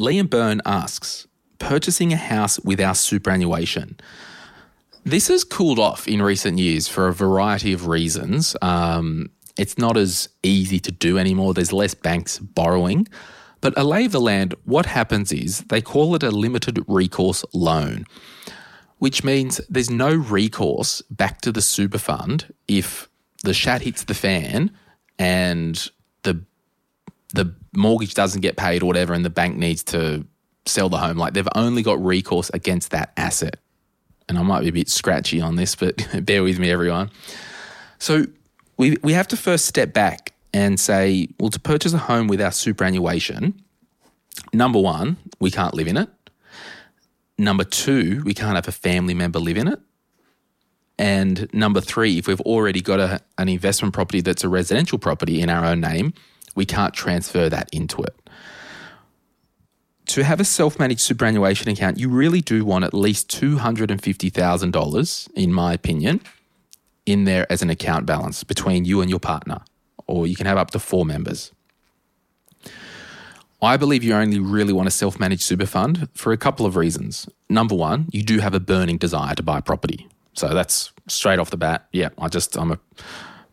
Liam Byrne asks, purchasing a house without superannuation. This has cooled off in recent years for a variety of reasons. Um, it's not as easy to do anymore. There's less banks borrowing. But a lay of the land, what happens is they call it a limited recourse loan, which means there's no recourse back to the super fund if the shat hits the fan and the mortgage doesn't get paid or whatever and the bank needs to sell the home. Like they've only got recourse against that asset. And I might be a bit scratchy on this, but bear with me, everyone. So we, we have to first step back and say, well, to purchase a home with our superannuation, number one, we can't live in it. Number two, we can't have a family member live in it. And number three, if we've already got a, an investment property that's a residential property in our own name, we can't transfer that into it. To have a self managed superannuation account, you really do want at least $250,000, in my opinion, in there as an account balance between you and your partner, or you can have up to four members. I believe you only really want a self managed super fund for a couple of reasons. Number one, you do have a burning desire to buy property. So that's straight off the bat. Yeah, I just, I'm a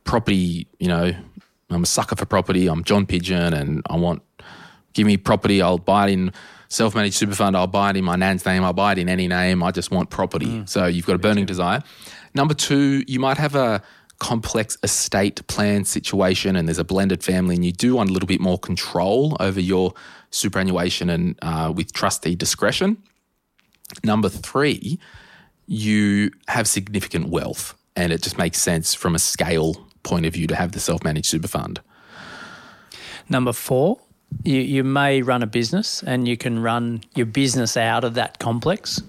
property, you know, I'm a sucker for property. I'm John Pidgeon and I want, give me property. I'll buy it in self managed super fund. I'll buy it in my nan's name. I'll buy it in any name. I just want property. Mm. So you've got a burning desire. Number two, you might have a complex estate plan situation and there's a blended family and you do want a little bit more control over your superannuation and uh, with trustee discretion. Number three, you have significant wealth and it just makes sense from a scale point of view to have the self managed super fund. Number four, you, you may run a business and you can run your business out of that complex.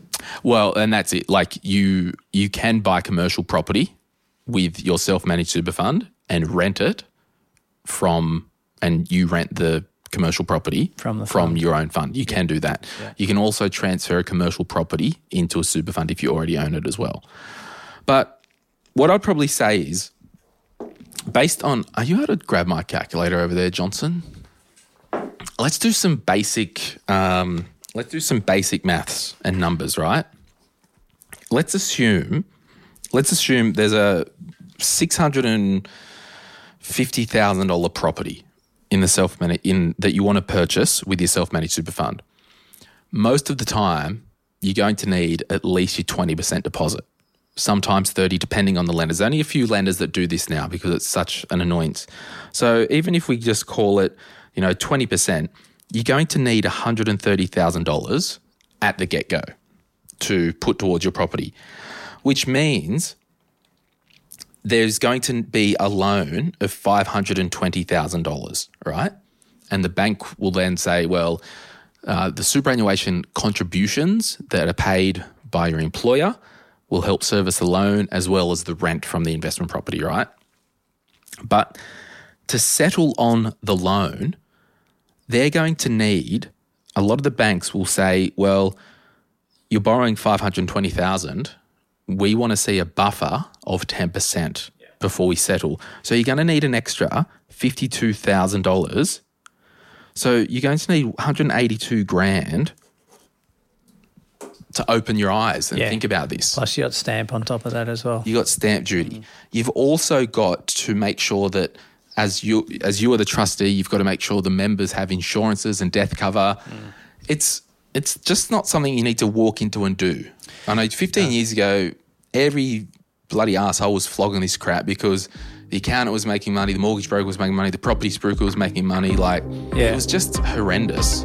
Well, and that's it. Like you you can buy commercial property with your self-managed super fund and rent it from and you rent the commercial property from the from your own fund. You can do that. Yeah. You can also transfer a commercial property into a super fund if you already own it as well. But what I'd probably say is based on are you able to grab my calculator over there, Johnson? Let's do some basic um, let's do some basic maths and numbers, right? Let's assume let's assume there's a six hundred and fifty thousand dollar property in the self in that you want to purchase with your self managed super fund. Most of the time, you're going to need at least your twenty percent deposit. Sometimes 30, depending on the lender. There's only a few lenders that do this now because it's such an annoyance. So even if we just call it, you know, 20%, you're going to need $130,000 at the get go to put towards your property, which means there's going to be a loan of $520,000, right? And the bank will then say, well, uh, the superannuation contributions that are paid by your employer will help service the loan as well as the rent from the investment property, right? But to settle on the loan, they're going to need a lot of the banks will say, well, you're borrowing 520,000. We want to see a buffer of 10% before we settle. So you're going to need an extra $52,000. So you're going to need 182 grand to open your eyes and Yeah. think about this. Plus, you got stamp on top of that as well. You got stamp duty. Mm. You've also got to make sure that as you as you are the trustee, you've got to make sure the members have insurances and death cover. Mm. It's it's just not something you need to walk into and do. I know 15 years ago, every bloody asshole was flogging this crap because the accountant was making money, the mortgage broker was making money, the property spruiker was making money. Like Yeah. it was just horrendous.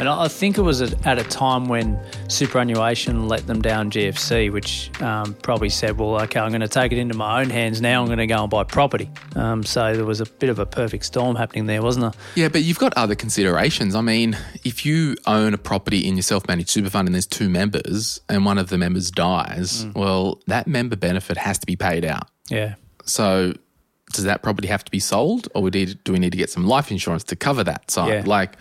And I think it was at at a time when superannuation let them down GFC, which um, probably said, well, okay, I'm going to take it into my own hands now. I'm going to go and buy property. Um, so there was a bit of a perfect storm happening there, wasn't there? Yeah, but you've got other considerations. I mean, if you own a property in your self managed super fund and there's two members and one of the members dies, well, that member benefit has to be paid out. Yeah. So does that property have to be sold or do we need to get some life insurance to cover that side? Yeah. Like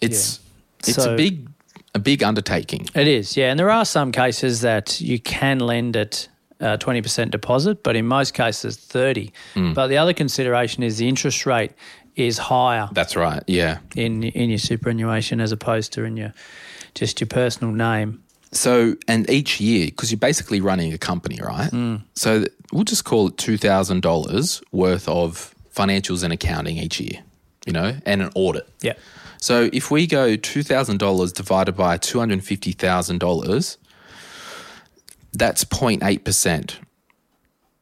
it's it's So- a big a big undertaking. It is, yeah. And there are some cases that you can lend at uh, 20% deposit, but in most cases, 30 But the other consideration is the interest rate is higher That's right. Yeah. in in your superannuation as opposed to in your just your personal name. So, and each year, because you're basically running a company, right? So we'll just call it $2,000 worth of financials and accounting each year, you know, and an audit. Yeah. So if we go $2,000 divided by $250,000, that's 0.8%.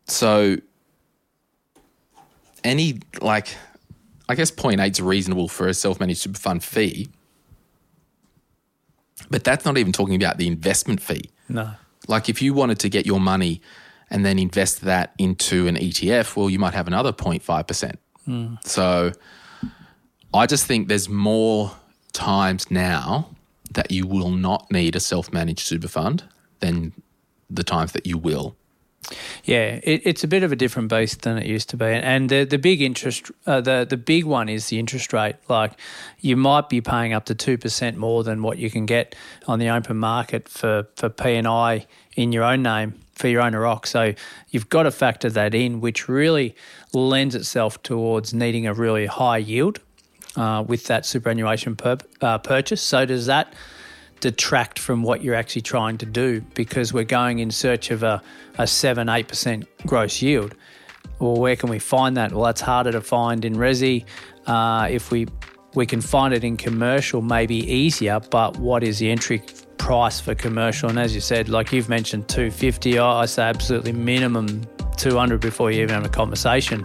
So any, like, I guess 0.8 is reasonable for a self managed super fund fee, but that's not even talking about the investment fee. No. Like if you wanted to get your money and then invest that into an ETF, well, you might have another 0.5%. Hmm. So I just think there's more times now that you will not need a self managed super fund than the times that you will. Yeah, it, it's a bit of a different beast than it used to be, and the the big interest, uh, the the big one is the interest rate. Like, you might be paying up to two percent more than what you can get on the open market for for P and I in your own name for your own rock. So you've got to factor that in, which really lends itself towards needing a really high yield uh, with that superannuation pur- uh, purchase. So does that detract from what you're actually trying to do because we're going in search of a, a 7 8% gross yield. Well, where can we find that? Well, that's harder to find in resi. Uh, if we we can find it in commercial, maybe easier. But what is the entry price for commercial? And as you said, like you've mentioned, two fifty. I say absolutely minimum two hundred before you even have a conversation.